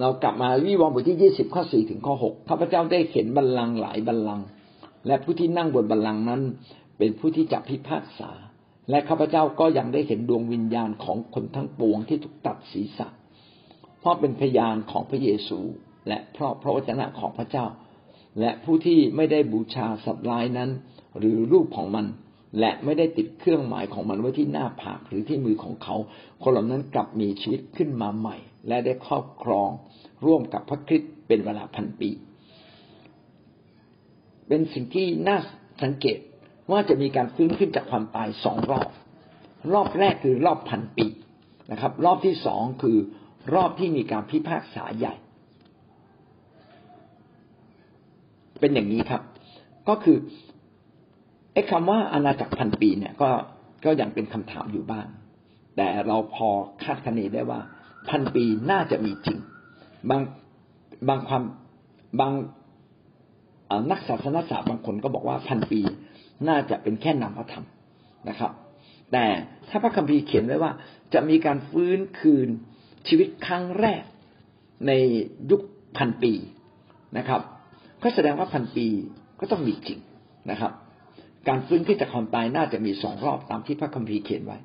เรากลับมาวิวรณ์บทที่ยี่สิบข้อสี่ถึงข้อหกข้าพเจ้าได้เห็นบัลลังก์หลายบัลลังก์และผู้ที่นั่งบนบัลลังก์นั้น เป็นผู้ที่จะพิพากษา และข้าพเจ้าก็ยังได้เห็นดวงวิญญาณของคนทั้งปวงที่ถูกตัดศีรษะ เพราะเป็นพยานของพระเยซู และเพราะพระวจนะของพระเจ้า และผู้ที่ไม่ได้บูชาสัตว์ร้ายนั้น หรือรูปของมัน และไม่ได้ติดเครื่องหมายของมันไว้ที่หน้าผากหรือที่มือของเขา คนเหล่านั้นกลับมีชีวิตขึ้นมาใหม่ และได้ครอบครองร่วมกับพระคริสต์เป็นเวลาพันปี เป็นสิ่งที่น่าสังเกตว่าจะมีการฟื้นขึ้นจากความตายสองรอบ รอบแรกคือรอบพันปีนะครับ รอบที่สองคือรอบที่มีการพิพากษาใหญ่ เป็นอย่างนี้ครับ ก็คือไอ้คำว่าอาณาจักรพันปีเนี่ย ก็ก็ยังเป็นคำถามอยู่บ้าง แต่เราพอคาดคะเนได้ว่า พันปีน่าจะมีจริง บางบางความบางนักศาสนศาสตร์บางคนก็บอกว่าพันปีน่าจะเป็นแค่นามธรรมนะครับ แต่ถ้าพระคัมภีร์เขียนไว้ว่า จะมีการฟื้นคืนชีวิตครั้งแรกในยุคพันปีนะครับ ก็แสดงว่าพันปีก็ต้องมีจริงนะครับ การฟื้นขึ้นจากความตายน่าจะมีสองรอบตามที่พระคัมภีร์เขียนไว้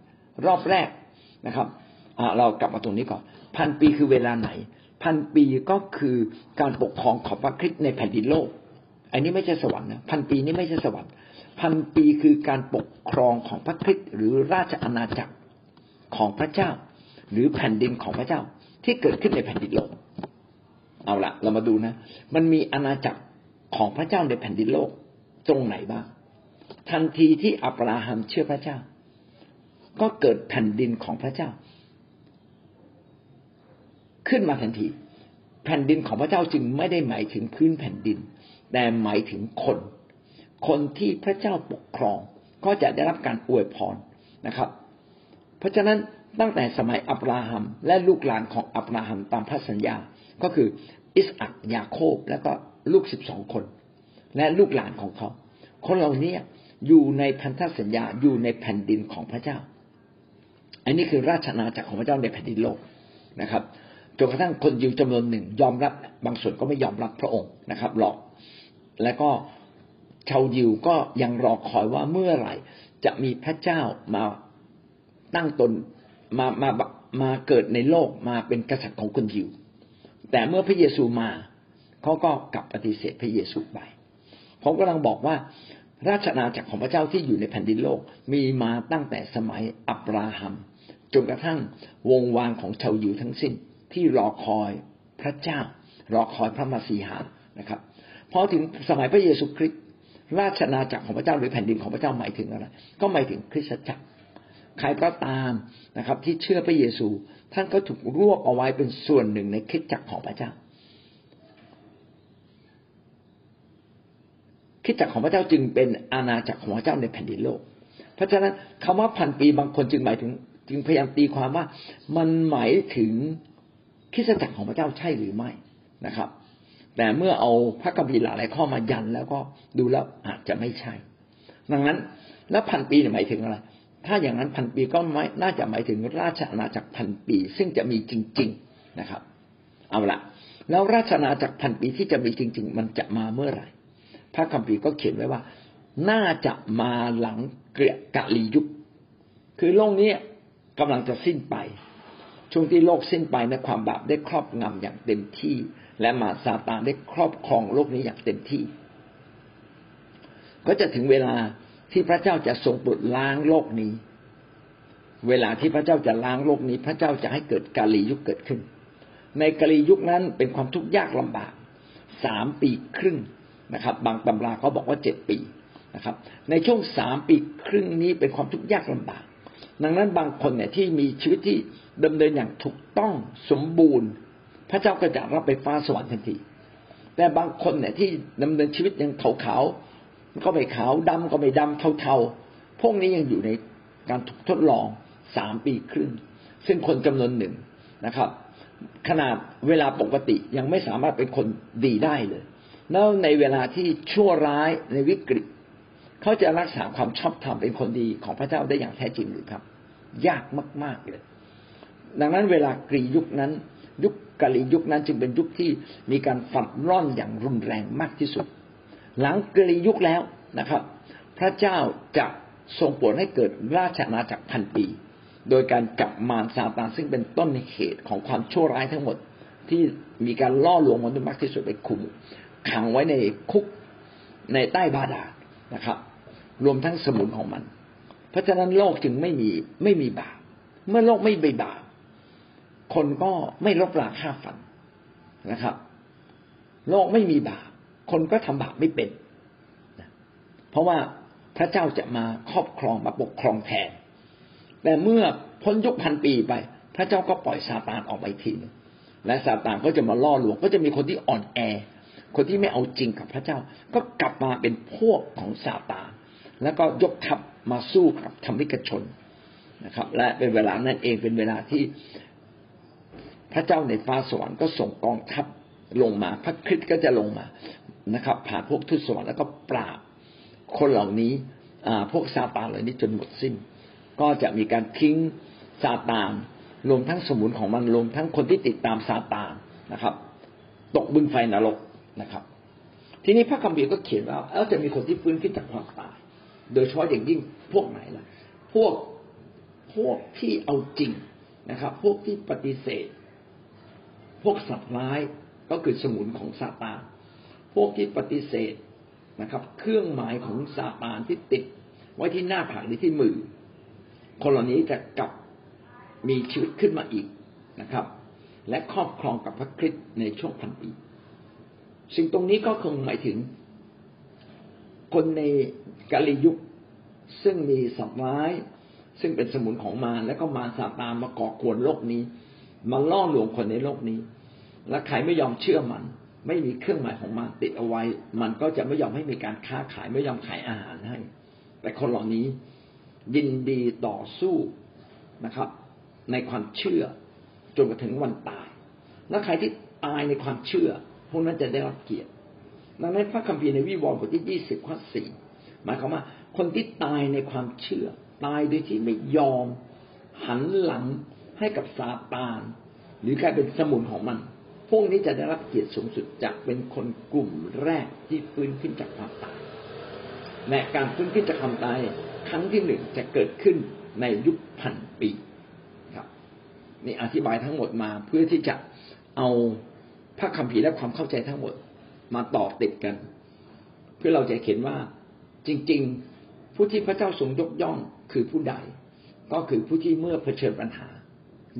รอบแรกนะครับ เรากลับมาตรงนี้ก่อน พันปีคือเวลาไหน พันปีก็คือการปกครองของพระคริสต์ในแผ่นดินโลก อันนี้ไม่ใช่สวรรค์นะพันปีนี้ไม่ใช่สวรรค์ พันปีคือการปกครองของพระคริสต์หรือราชอาณาจักรของพระเจ้า หรือแผ่นดินของพระเจ้าที่เกิดขึ้นในแผ่นดินโลก เอาละเรามาดูนะ มันมีอาณาจักรของพระเจ้าในแผ่นดินโลกตรงไหนบ้าง ทันทีที่อับราฮัมเชื่อพระเจ้า ก็เกิดแผ่นดินของพระเจ้า ขึ้นมาทันทีแผ่นดินของพระเจ้าจึงไม่ได้หมายถึงพื้นแผ่นดิน แต่หมายถึงคน คนที่พระเจ้าปกครองก็จะได้รับการอวยพรนะครับ เพราะฉะนั้นตั้งแต่สมัยอับราฮัม และลูกหลานของอับราฮัมตามพระสัญญา ก็คืออิสอักยาโคบแล้วก็ลูกสิบสองคน และลูกหลานของเขา คนเหล่านี้อยู่ในพันธสัญญาอยู่ในแผ่นดินของพระเจ้า อันนี้คือราชนาจักรของพระเจ้าในแผ่นดินโลกนะครับ จนกระทั่งคนยิวจำนวนหนึ่งยอมรับ บางส่วนก็ไม่ยอมรับพระองค์นะครับหรอกและก็ชาวยิวก็ยังรอคอยว่าเมื่อไหร่ จะมีพระเจ้ามาตั้งตนมามามาเกิดในโลกมาเป็นกษัตริย์ของคนยิว แต่เมื่อพระเยซูมาเขาก็กลับปฏิเสธพระเยซูไปผมกำลังบอกว่าราชนาจักรของพระเจ้าที่อยู่ในแผ่นดินโลกมีมาตั้งแต่สมัยอับราฮัมจนกระทั่งวงวานของชาวยิวทั้งสิ้น ที่รอคอยพระเจ้า รอคอยพระมาสีหานะครับพอถึงสมัยพระเยซูคริสต์ราชนาจักรของพระเจ้าหรือแผ่นดินของพระเจ้าหมายถึงอะไร ก็หมายถึงคริสตจักร ใครก็ตามนะครับ ที่เชื่อพระเยซู ท่านก็ถูกรวบเอาไว้เป็นส่วนหนึ่งในคริสตจักรของพระเจ้าคริสตจักรของพระเจ้าจึงเป็นอาณาจักรของพระเจ้าในแผ่นดินโลก เพราะฉะนั้นคำว่าพันปีบางคนจึงหมายถึง จึงพยายามตีความว่ามันหมายถึง คริสตจักรของพระเจ้าใช่หรือไม่นะครับ แต่เมื่อเอาพระคัมภีร์หลายข้อมายันแล้วก็ดูแล้วอาจจะไม่ใช่ ดังนั้นแล้วพันปีหมายถึงอะไร ถ้าอย่างนั้นพันปีก็ไม่น่าจะหมายถึงราชอาณาจักรพันปี ซึ่งจะมีจริง ๆนะครับ เอาละแล้วราชอาณาจักรพันปีที่จะมีจริง ๆ มันจะมาเมื่อไหร่ พระคัมภีร์ก็เขียนไว้ว่า น่าจะมาหลังเกลียกะลียุคคือโลกนี้กำลังจะสิ้นไป ช่วงที่โลกสิ้นไปในความบาปได้ครอบงำอย่างเต็มที่ และมาซาตานได้ครอบครองโลกนี้อย่างเต็มที่ ก็จะถึงเวลาที่พระเจ้าจะทรงปลดล้างโลกนี้ เวลาที่พระเจ้าจะล้างโลกนี้ พระเจ้าจะให้เกิดกาลียุคเกิดขึ้น ในกาลียุคนั้นเป็นความทุกข์ยากลำบากสามปีครึ่งนะครับ บางตำราเขาบอกว่าเจ็ดปีนะครับ ในช่วงสามปีครึ่งนี้เป็นความทุกข์ยากลำบาก ดังนั้นบางคนเนี่ยที่มีชีวิตที่ดำเนินอย่างถูกต้องสมบูรณ์ พระเจ้าก็จะรับไปฟ้าสวรรค์ทันที แต่บางคนเนี่ยที่ดำเนินชีวิตยังขาวขาวก็ไม่ขาวดำก็ไม่ดำเทาๆ พวกนี้ยังอยู่ในการถูกทดลองสามปีครึ่ง ซึ่งคนจำนวนหนึ่งนะครับ ขนาดเวลาปกติยังไม่สามารถเป็นคนดีได้เลย แล้วในเวลาที่ชั่วร้ายในวิกฤต เขาจะรักษาความชอบธรรมเป็นคนดีของพระเจ้าได้อย่างแท้จริงหรือครับ ยากมาก ๆเลย ดังนั้นเวลากรียุคนั้น ยุคกาลียุคนั้นจึงเป็นยุคที่มีการฝัดร่อนอย่างรุนแรงมากที่สุด หลังกาลียุคแล้วนะครับ พระเจ้าจะทรงโปรดให้เกิดราชอาณาจักรพันปี โดยการจับมารซาตานซึ่งเป็นต้นเหตุของความชั่วร้ายทั้งหมดที่มีการล่อลวงมนุษย์มากที่สุดไปคุมขังไว้ในคุกในใต้บาดาลนะครับ รวมทั้งสมุนของมัน เพราะฉะนั้นโลกจึงไม่มีไม่มีบาปเมื่อโลกไม่มีบาปคนก็ไม่ลบลาฆ่าฟันนะครับ โลกไม่มีบาปคนก็ทำบาปไม่เป็น เพราะว่าพระเจ้าจะมาครอบครองมาปกครองแทน แต่เมื่อพ้นยุคพันปีไป พระเจ้าก็ปล่อยซาตานออกไปทีนึงและซาตานก็จะมาล่อลวงก็จะมีคนที่อ่อนแอ คนที่ไม่เอาจริงกับพระเจ้า ก็กลับมาเป็นพวกของซาตานแล้วก็ยกทัพ มาสู้กับธรรมิกชนนะครับ และเป็นเวลานั้นเองเป็นเวลาที่พระเจ้าในฟ้าสวรรค์ก็ส่งกองทัพลงมา พระคริสต์ก็จะลงมานะครับ ผ่านพวกทูตสวรรค์แล้วก็ปราบคนเหล่านี้พวกซาตานเหล่านี้จนหมดสิ้น ก็จะมีการทิ้งซาตานรวมทั้งสมุนของมันรวมทั้งคนที่ติดตามซาตานนะครับ ตกบึงไฟนรกนะครับ ทีนี้พระคัมภีร์ก็เขียนว่าเออจะมีคนที่ฟื้นขึ้นจากความตาย โดยเฉพาะอย่างยิ่งพวกไหนล่ะ พวกพวกที่เอาจริงนะครับ พวกที่ปฏิเสธ พวกสัตว์ร้ายก็คือสมุนของซาตานพวกที่ปฏิเสธนะครับ เครื่องหมายของซาตานที่ติด ไว้ที่หน้าผากหรือที่มือ คนเหล่านี้จะกลับมีชีวิตขึ้นมาอีกนะครับ และครอบครองกับพระคริสต์ในช่วงพันปี สิ่งตรงนี้ก็คงหมายถึง คนในกาลียุคซึ่งมีสัตว์ร้าย ซึ่งเป็นสมุนของมารและก็มาซาตานมาก่อกวนโลกนี้ มาล่อลวงคนในโลกนี้ และใครไม่ยอมเชื่อมัน ไม่มีเครื่องหมายของมันติดเอาไว้ มันก็จะไม่ยอมให้มีการค้าขายไม่ยอมขายอาหารให้ แต่คนเหล่านี้ยินดีต่อสู้นะครับ ในความเชื่อจนกระทั่งวันตาย แล้วใครที่ตายในความเชื่อ พวกนั้นจะได้รับเกียรติ ดังนั้นพระคัมภีร์ในวิวรณ์บทที่ยี่สิบข้อสี่หมายความว่า คนที่ตายในความเชื่อ ตายโดยที่ไม่ยอม หันหลังให้กับซาตาน หรือกลายเป็นสมุนของมัน พวกนี้จะได้รับเกียรติสูงสุดจากเป็นคนกลุ่มแรกที่ฟื้นขึ้นจากความตายและการฟื้นขึ้นจากความตายครั้งที่หนึ่งจะเกิดขึ้นในยุคพันปีนี่อธิบายทั้งหมดมาเพื่อที่จะเอาพระคัมภีร์และความเข้าใจทั้งหมด มาต่อติดกัน เพื่อเราจะเห็นว่าจริง ๆ ผู้ที่พระเจ้าทรงยกย่องคือผู้ใด ก็คือผู้ที่เมื่อเผชิญปัญหา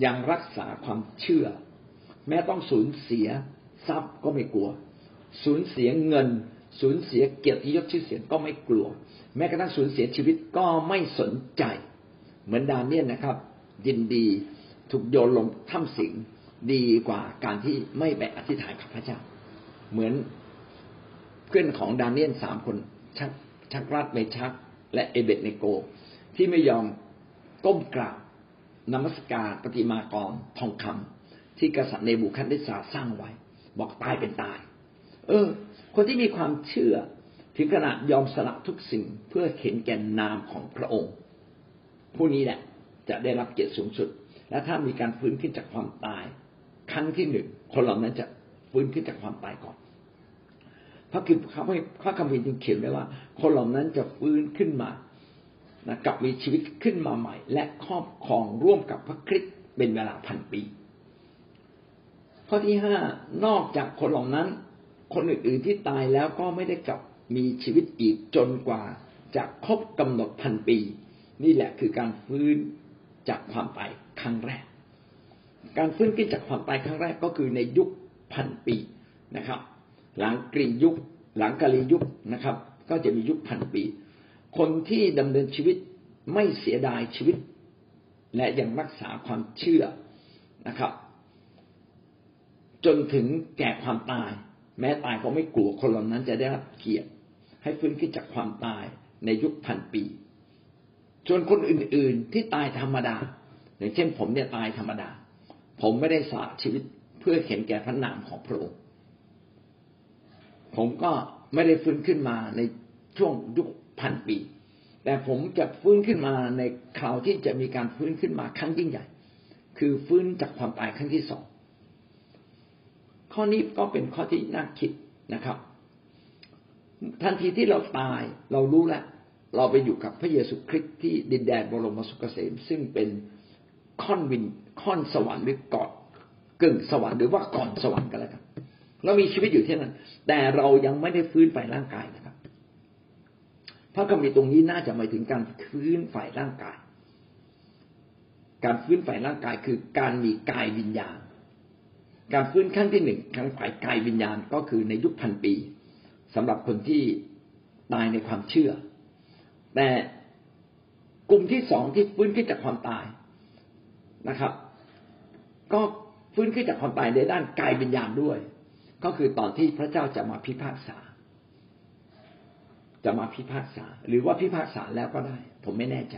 ยังรักษาความเชื่อ แม้ต้องสูญเสียทรัพย์ก็ไม่กลัว สูญเสียเงิน สูญเสียเกียรติยศชื่อเสียงก็ไม่กลัว แม้กระทั่งสูญเสียชีวิตก็ไม่สนใจ เหมือนดานเนียนนะครับ ยินดีถูกโยนลงถ้ำสิงดีกว่าการที่ไม่ไปอธิษฐานกับพระเจ้า เหมือนเพื่อนของดาเนียลสามคนชัดชัดรัคเมชาค และเอเบดเนโก ที่ไม่ยอมก้มกราบนมัสการปฏิมากรทองคำที่กษัตริย์เนบูคัดเนสซาร์สร้างไว้ บอกตายเป็นตาย เออ คนที่มีความเชื่อถึงขนาดยอมสละทุกสิ่งเพื่อเข็นแก่นนามของพระองค์ ผู้นี้แหละจะได้รับเกียรติสูงสุด และถ้ามีการฟื้นขึ้นจากความตาย ครั้งที่หนึ่งคนเหล่านั้นจะฟื้นขึ้นจากความตายก่อน พระคือพระคัมภีร์จึงเขียนไว้ว่า คนเหล่านั้นจะฟื้นขึ้นมานะกลับมีชีวิตขึ้นมาใหม่ และครอบครองร่วมกับพระคริสต์เป็นเวลาพันปี ข้อที่ห้านอกจากคนเหล่านั้น คนอื่นๆที่ตายแล้วก็ไม่ได้กลับมีชีวิตอีกจนกว่าจะครบกำหนดพันปี นี่แหละคือการฟื้นจากความตายครั้งแรก การฟื้นขึ้นจากความตายครั้งแรกก็คือในยุคพันปีนะครับ หลังกรียุค หลังกาลียุคนะครับ ก็จะมียุคพันปี คนที่ดำเนินชีวิตไม่เสียดายชีวิต และยังรักษาความเชื่อนะครับ จนถึงแก่ความตาย แม้ตายก็ไม่กลัวคนเหล่านั้นจะได้รับเกียรติ ให้ฟื้นขึ้นจากความตายในยุคพันปีส่วนคนอื่น ๆ ที่ตายธรรมดา อย่างเช่นผมเนี่ยตายธรรมดา ผมไม่ได้สละชีวิตเพื่อเข็นแก่พระนามของพระองค์ ผมก็ไม่ได้ฟื้นขึ้นมาในช่วงยุคพันปี แต่ผมจะฟื้นขึ้นมาในคราวที่จะมีการฟื้นขึ้นมาครั้งยิ่งใหญ่ คือฟื้นจากความตายครั้งที่สองข้อนี้ก็เป็นข้อที่น่าคิดนะครับ ทันทีที่เราตายเรารู้แล้วเราไปอยู่กับพระเยซูคริสต์ที่ดินแดนบรมสุขเกษม ซึ่งเป็นค่อนวินค่อนสวรรค์หรือก่อนกึ่งสวรรค์หรือว่าก่อนสวรรค์กันแล้วกัน เรามีชีวิตอยู่ที่นั่น แต่เรายังไม่ได้ฟื้นฝ่ายร่างกายนะครับพระคัมภีร์ตรงนี้น่าจะหมายถึงการฟื้นฝ่ายร่างกาย การฟื้นฝ่ายร่างกายคือการมีกายวิญญาณ การฟื้นขั้นที่หนึ่งทางฝ่ายกายวิญญาณก็คือในยุคพันปีสำหรับคนที่ตายในความเชื่อ แต่กลุ่มที่สองที่ฟื้นขึ้นจากความตายนะครับ ก็ฟื้นขึ้นจากความตายในด้านกายวิญญาณด้วย ก็คือตอนที่พระเจ้าจะมาพิพากษา จะมาพิพากษา หรือว่าพิพากษาแล้วก็ได้ ผมไม่แน่ใจ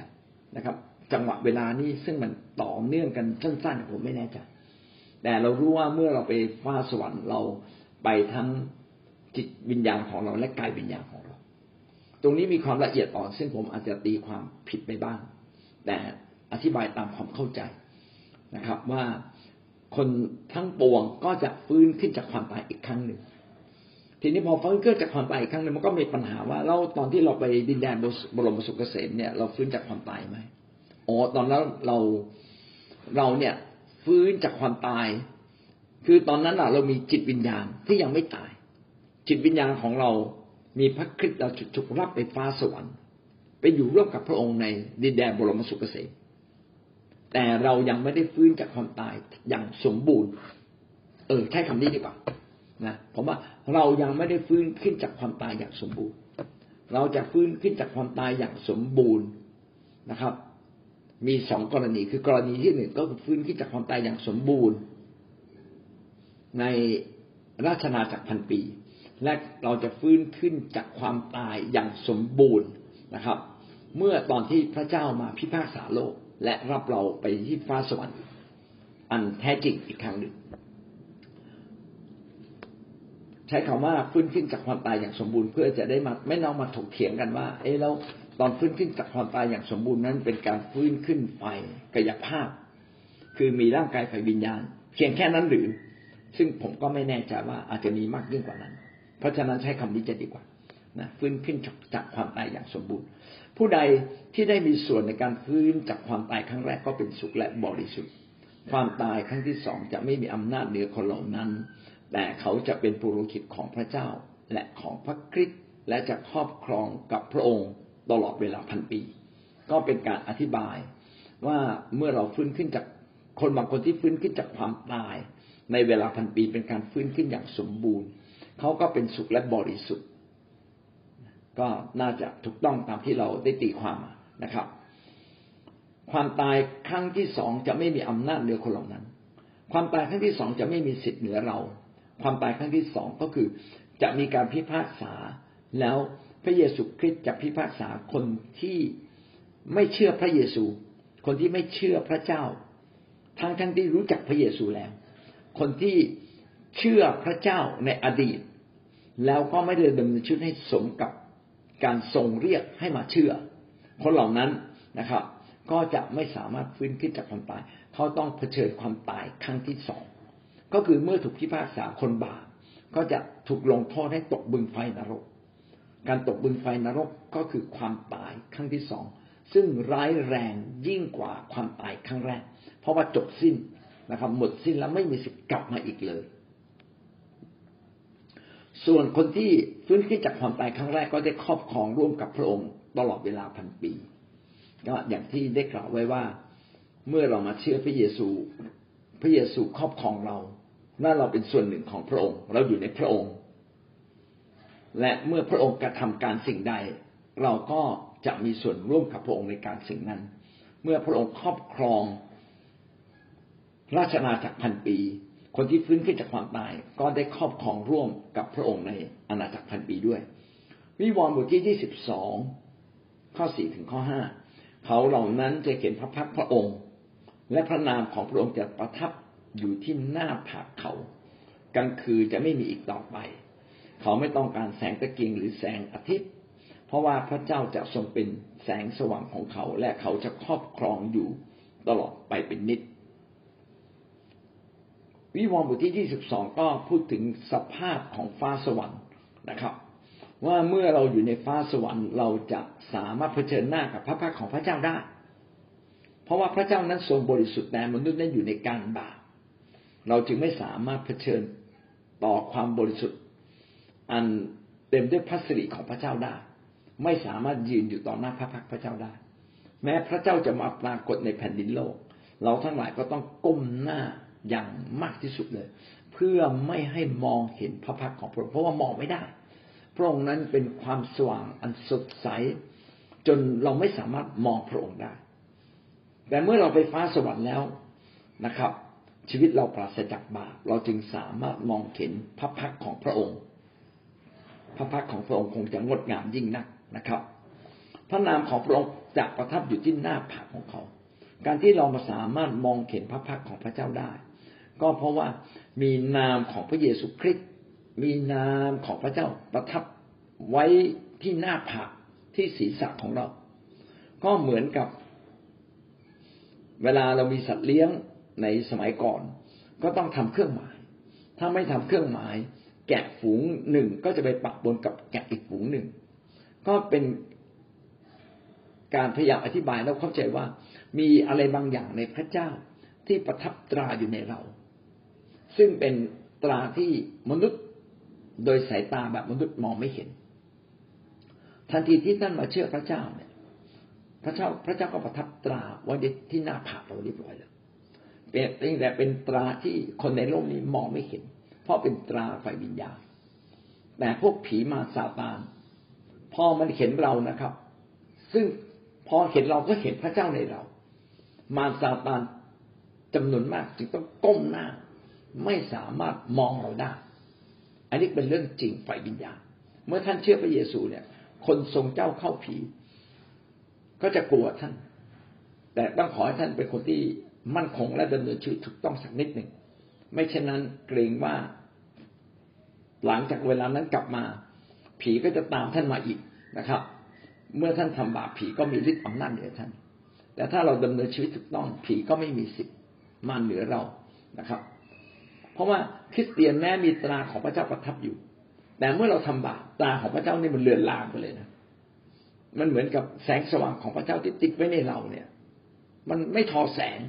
นะครับ จังหวะเวลานี้ซึ่งมันต่อเนื่องกันสั้น ๆ ผมไม่แน่ใจ แต่เรารู้ว่าเมื่อเราไปฟ้าสวรรค์เราไปทั้งจิตวิญญาณของเราและกายวิญญาณของเรา ตรงนี้มีความละเอียดอ่อน ซึ่งผมอาจจะตีความผิดไปบ้าง แต่อธิบายตามความเข้าใจนะครับ ว่า คนทั้งปวงก็จะฟื้นขึ้นจากความตายอีกครั้งหนึ่ง ทีนี้พอฟื้นขึ้นจากความตายอีกครั้งหนึ่งมันก็มีปัญหาว่าเราตอนที่เราไปดินแดนบรมสุขเกษมเนี่ยเราฟื้นจากความตายไหมอ๋อตอนนั้นเราเราเนี่ยฟื้นจากความตาย คือตอนนั้นเรามีจิตวิญญาณที่ยังไม่ตาย จิตวิญญาณของเรามีพระคริสต์เราถูกรับไปฟ้าสวรรค์ ไปอยู่ร่วมกับพระองค์ในดินแดนบรมสุขเกษม แต่เรายังไม่ได้ฟื้นจากความตายอย่างสมบูรณ์ เออใช้คำนี้ดีกว่านะผมว่าเรายังไม่ได้ฟื้นขึ้นจากความตายอย่างสมบูรณ์ เราจะฟื้นขึ้นจากความตายอย่างสมบูรณ์นะครับ มีสองกรณีคือกรณีที่หนึ่งก็คือฟื้นขึ้นจากความตายอย่างสมบูรณ์ ในราชนาจักรพันปี และเราจะฟื้นขึ้นจากความตายอย่างสมบูรณ์นะครับ เมื่อตอนที่พระเจ้ามาพิพากษาโลก และรับเราไปที่ฟ้าสวรรค์ อันแท้จริงอีกครั้งหนึ่ง ใช้คำว่าฟื้นขึ้นจากความตายอย่างสมบูรณ์เพื่อจะได้มาไม่น้องมาถกเถียงกันว่า เอ๊ะแล้วตอนฟื้นขึ้นจากความตายอย่างสมบูรณ์นั้น เป็นการฟื้นขึ้นฝ่ายกายภาพ คือมีร่างกายฝ่ายวิญญาณ เพียงแค่นั้นหรือ ซึ่งผมก็ไม่แน่ใจว่าอาจจะมีมากยิ่งกว่านั้น เพราะฉะนั้นใช้คำนี้จะดีกว่า นะฟื้นขึ้นจากความตายอย่างสมบูรณ์ ผู้ใดที่ได้มีส่วนในการฟื้นจากความตายครั้งแรกก็เป็นสุขและบริสุทธิ์ ความตายครั้งที่สองจะไม่มีอำนาจเหนือคนเหล่านั้น แต่เขาจะเป็นปุโรหิตของพระเจ้าและของพระคริสต์และจะครอบครองกับพระองค์ตลอดเวลาพันปี ก็เป็นการอธิบายว่าเมื่อเราฟื้นขึ้นจากคนบางคนที่ฟื้นขึ้นจากความตาย ในเวลาพันปีเป็นการฟื้นขึ้นอย่างสมบูรณ์ เขาก็เป็นสุขและบริสุทธิ์ ก็น่าจะถูกต้องตามที่เราได้ตีความนะครับ ความตายครั้งที่สองจะไม่มีอำนาจเหนือคนเหล่านั้น ความตายครั้งที่สองจะไม่มีสิทธิ์เหนือเรา ความตายครั้งที่สองก็คือจะมีการพิพากษา แล้วพระเยซูคริสต์จะพิพากษาคนที่ไม่เชื่อพระเยซู คนที่ไม่เชื่อพระเจ้า ทั้งทั้งที่รู้จักพระเยซูแล้ว คนที่เชื่อพระเจ้าในอดีต แล้วก็ไม่ได้ดำเนินชีวิตให้สมกับ การทรงเรียกให้มาเชื่อ คนเหล่านั้นนะครับ ก็จะไม่สามารถฟื้นขึ้นจากความตาย เขาต้องเผชิญความตายครั้งที่สองก็คือเมื่อถูกพิพากษาคนบาปก็จะถูกลงโทษให้ตกบึงไฟนรก การตกบึงไฟนรกก็คือความตายครั้งที่สองซึ่งร้ายแรงยิ่งกว่าความตายครั้งแรก เพราะว่าจบสิ้นนะครับ หมดสิ้นแล้วไม่มีสิทธิ์กลับมาอีกเลย ส่วนคนที่ฟื้นขึ้นจากความตายครั้งแรกก็ได้ครอบครองร่วมกับพระองค์ตลอดเวลาพันปีก็อย่างที่ได้กล่าวไว้ว่า เมื่อเรามาเชื่อพระเยซู พระเยซูครอบครองเรานั่นเราเป็นส่วนหนึ่งของพระองค์ เราอยู่ในพระองค์ และเมื่อพระองค์กระทำการสิ่งใด เราก็จะมีส่วนร่วมกับพระองค์ในการสิ่งนั้น เมื่อพระองค์ครอบครองราชนาจักรพันปี คนที่ฟื้นขึ้นจากความตายก็ได้ครอบครองร่วมกับพระองค์ในอาณาจักรพันปีด้วย วิวรณ์บทที่ยี่สิบสองข้อสี่ถึงข้อห้าเขาเหล่านั้นจะเห็นพระพักพระองค์ และพระนามของพระองค์จะประทับอยู่ที่หน้าผากเขา กลางคืนจะไม่มีอีกต่อไป เขาไม่ต้องการแสงตะเกียงหรือแสงอาทิตย์ เพราะว่าพระเจ้าจะทรงเป็นแสงสว่างของเขา และเขาจะครอบครองอยู่ตลอดไปเป็นนิจ วิวรณ์บทที่ยี่สิบสองก็พูดถึงสภาพของฟ้าสวรรค์นะครับ ว่าเมื่อเราอยู่ในฟ้าสวรรค์เราจะสามารถเผชิญหน้ากับพระพักของพระเจ้าได้ เพราะว่าพระเจ้านั้นทรงบริสุทธิ์แต่มนุษย์นั้นอยู่ในการบาปเราจึงไม่สามารถเผชิญต่อความบริสุทธิ์ อันเต็มด้วยพระสิริของพระเจ้าได้ ไม่สามารถยืนอยู่ต่อหน้าพระพักพระเจ้าได้ แม้พระเจ้าจะมาปรากฏในแผ่นดินโลก เราทั้งหลายก็ต้องก้มหน้า อย่างมากที่สุดเลย เพื่อไม่ให้มองเห็นพระพักของพระองค์เพราะว่ามองไม่ได้ พระองค์นั้นเป็นความสว่างอันสดใส จนเราไม่สามารถมองพระองค์ได้ แต่เมื่อเราไปฟ้าสวรรค์แล้วนะครับ ชีวิตเราปราศจากบาปเราจึงสามารถมองเห็นพระพักของพระองค์ พระพักของพระองค์คงจะงดงามยิ่งนักนะครับ พระนามของพระองค์จะประทับอยู่ที่หน้าผากของเขา การที่เรามาสามารถมองเห็นพระพักของพระเจ้าได้ ก็เพราะว่ามีนามของพระเยซูคริสต์มีนามของพระเจ้าประทับไว้ที่หน้าผากที่ศีรษะของเรา ก็เหมือนกับ เวลาเรามีสัตว์เลี้ยงในสมัยก่อน ก็ต้องทำเครื่องหมาย ถ้าไม่ทำเครื่องหมาย แกะฝูงหนึ่งก็จะไปปักบนกับแกะอีกฝูงหนึ่ง ก็เป็นการพยายามอธิบายแล้วเข้าใจว่า มีอะไรบางอย่างในพระเจ้าที่ประทับตราอยู่ในเรา ซึ่งเป็นตราที่มนุษย์โดยสายตาแบบมนุษย์มองไม่เห็น ทันทีที่ท่านมาเชื่อพระเจ้าเนี่ย พระเจ้าพระเจ้าก็ประทับตราไว้ที่หน้าผากเราเรียบร้อยแล้วเป็นแต่เป็นตราที่คนในโลกนี้มองไม่เห็น เพราะเป็นตราไฟวิญญาณ แต่พวกผีมาซาตานพอมันเห็นเรานะครับ ซึ่งพอเห็นเราก็เห็นพระเจ้าในเรา มาซาตานจำนวนมากจึงต้องก้มหน้า ไม่สามารถมองเราได้ อันนี้เป็นเรื่องจริงฝ่ายวิญญาณ เมื่อท่านเชื่อพระเยซูเนี่ย คนทรงเจ้าเข้าผี ก็จะกลัวท่าน แต่ต้องขอให้ท่านเป็นคนที่มั่นคงและดำเนินชีวิตถูกต้องสักนิดหนึ่ง ไม่เช่นนั้นเกรงว่า หลังจากเวลานั้นกลับมา ผีก็จะตามท่านมาอีกนะครับ เมื่อท่านทำบาปผีก็มีฤทธิ์อำนาจเหนือท่าน แต่ถ้าเราดำเนินชีวิตถูกต้อง ผีก็ไม่มีสิทธิ์มาเหนือเรานะครับ เพราะว่าคริสเตียนแม้มีตราของพระเจ้าประทับอยู่ แต่เมื่อเราทำบาปตราของพระเจ้านี่มันเลือนลางไปเลยนะมันเหมือนกับแสงสว่างของพระเจ้าที่ติดไว้ในเราเนี่ย มันไม่ทอแสง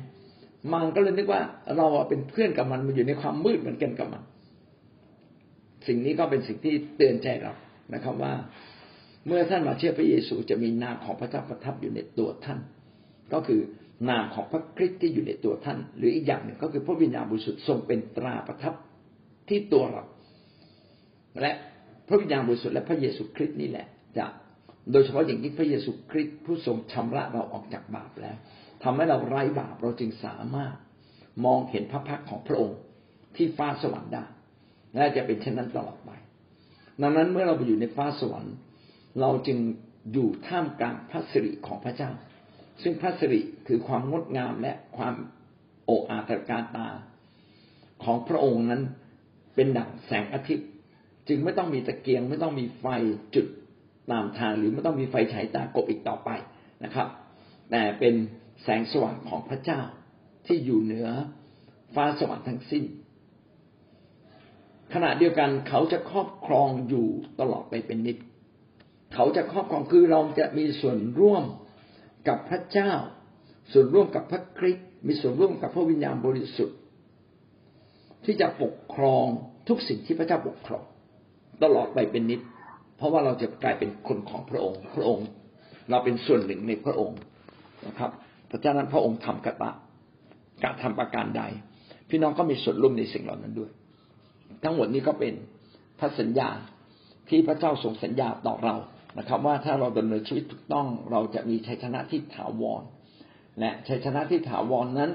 มันก็เลยนึกว่าเราเป็นเพื่อนกับมันมันอยู่ในความมืดเหมือนกันกับมัน สิ่งนี้ก็เป็นสิ่งที่เตือนใจเรานะครับว่า เมื่อท่านมาเชื่อพระเยซูจะมีนามของพระเจ้าประทับอยู่ในตัวท่าน ก็คือ นามของพระคริสต์ที่อยู่ในตัวท่าน หรืออีกอย่างหนึ่งก็คือพระวิญญาณบริสุทธิ์ทรงเป็นตราประทับที่ตัวเรา และพระวิญญาณบริสุทธิ์และพระเยซูคริสต์นี่แหละจะโดยเฉพาะอย่างยิ่งพระเยซูคริสต์ผู้ทรงชำระเราออกจากบาปแล้วทำให้เราไร้บาปเราจึงสามารถมองเห็นพระพักของพระองค์ที่ฟ้าสวรรค์ได้และจะเป็นเช่นนั้นตลอดไป ดังนั้นเมื่อเราไปอยู่ในฟ้าสวรรค์ เราจึงอยู่ท่ามกลางพระสิริของพระเจ้า ซึ่งพระสิริคือความงดงามและความโอ้อาตรการตาของพระองค์นั้นเป็นดั่งแสงอาทิตย์ จึงไม่ต้องมีตะเกียง ไม่ต้องมีไฟจุดตามทางหรือไม่ต้องมีไฟฉายตากบอีกต่อไปนะครับ แต่เป็นแสงสว่างของพระเจ้าที่อยู่เหนือฟ้าสวรรค์ทั้งสิ้น ขณะเดียวกันเขาจะครอบครองอยู่ตลอดไปเป็นนิจเขาจะครอบครองคือเราจะมีส่วนร่วม กับพระเจ้า ส่วนร่วมกับพระคริสต์มีส่วนร่วมกับพระวิญญาณบริสุทธิ์ ที่จะปกครองทุกสิ่งที่พระเจ้าปกครอง ตลอดไปเป็นนิจเพราะว่าเราจะกลายเป็นคนของพระองค์ พระองค์ เราเป็นส่วนหนึ่งในพระองค์นะครับพระเจ้านั้นพระองค์ทำกระตะการทำประการใด พี่น้องก็มีส่วนร่วมในสิ่งเหล่านั้นด้วย ทั้งหมดนี้ก็เป็นพระสัญญาที่พระเจ้าทรงสัญญาต่อเรา นะครับ ว่าถ้าเราดำเนินชีวิตถูกต้องเราจะมีชัยชนะที่ถาวร และชัยชนะที่ถาวรนนั้น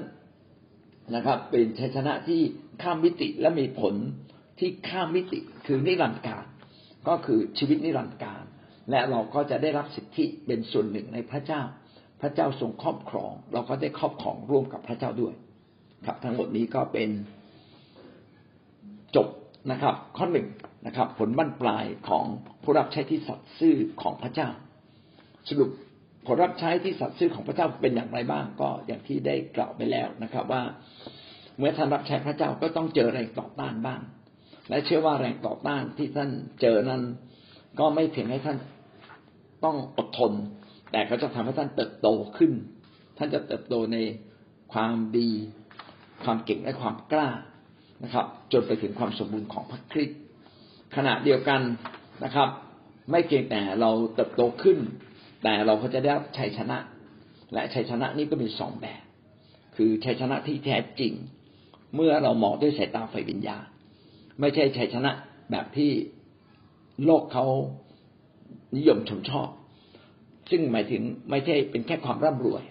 นะครับ เป็นชัยชนะที่ข้ามมิติและมีผลที่ข้ามมิติคือนิรันดร์การก็คือชีวิตนิรันดร์การ และเราก็จะได้รับสิทธิเป็นส่วนหนึ่งในพระเจ้า พระเจ้าทรงครอบครอง เราก็ได้ครอบครองร่วมกับพระเจ้าด้วย ครับทั้งหมดนี้ก็เป็นจบนะครับ ข้อหนึ่ง นะครับ ผลบั้นปลายของผู้รับใช้ที่สัตย์ซื่อของพระเจ้า สรุปผลรับใช้ที่สัตย์ซื่อของพระเจ้าเป็นอย่างไรบ้างก็อย่างที่ได้กล่าวไปแล้วนะครับ ว่าเมื่อท่านรับใช้พระเจ้าก็ต้องเจอแรงต่อต้านบ้าง และเชื่อว่าแรงต่อต้านที่ท่านเจอนั้น ก็ไม่เพียงให้ท่านต้องอดทน แต่ก็จะทำให้ท่านเติบโตขึ้น ท่านจะเติบโตในความดี ความเก่งและความกล้านะครับ จนไปถึงความสมบูรณ์ของพระคริสต์ ขณะเดียวกันนะครับ ไม่เพียงแต่เราเติบโตขึ้น แต่เราก็จะได้รับชัยชนะ และชัยชนะนี้ก็มีสองแบบ คือชัยชนะที่แท้จริง เมื่อเรามองด้วยสายตาไฟวิญญาณไม่ใช่ชัยชนะแบบที่โลกเขานิยมชมชอบ ซึ่งหมายถึงไม่ใช่เป็นแค่ความร่ำรวย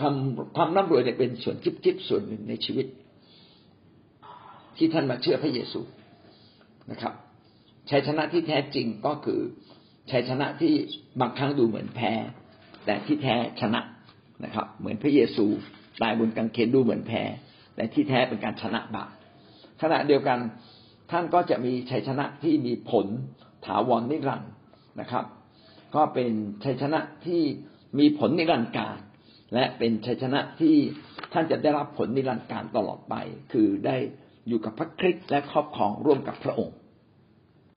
ความความร่ำรวยเนี่ยเป็นส่วนจิบๆส่วนหนึ่งในชีวิต ที่ท่านมาเชื่อพระเยซู นะครับชัยชนะที่แท้จริงก็คือชัยชนะที่บางครั้งดูเหมือนแพ้ แต่ที่แท้ชนะนะครับ เหมือนพระเยซูตายบนกางเขนดูเหมือนแพ้ แต่ที่แท้เป็นการชนะบาปขณะเดียวกันท่านก็จะมีชัยชนะที่มีผลถาวรนิรันดร์นะครับ ก็เป็นชัยชนะที่มีผลนิรันดร์การและเป็นชัยชนะที่ท่านจะได้รับผลนิรันดร์การตลอดไป คือได้ อยู่กับพระคริสต์และครอบครองร่วมกับพระองค์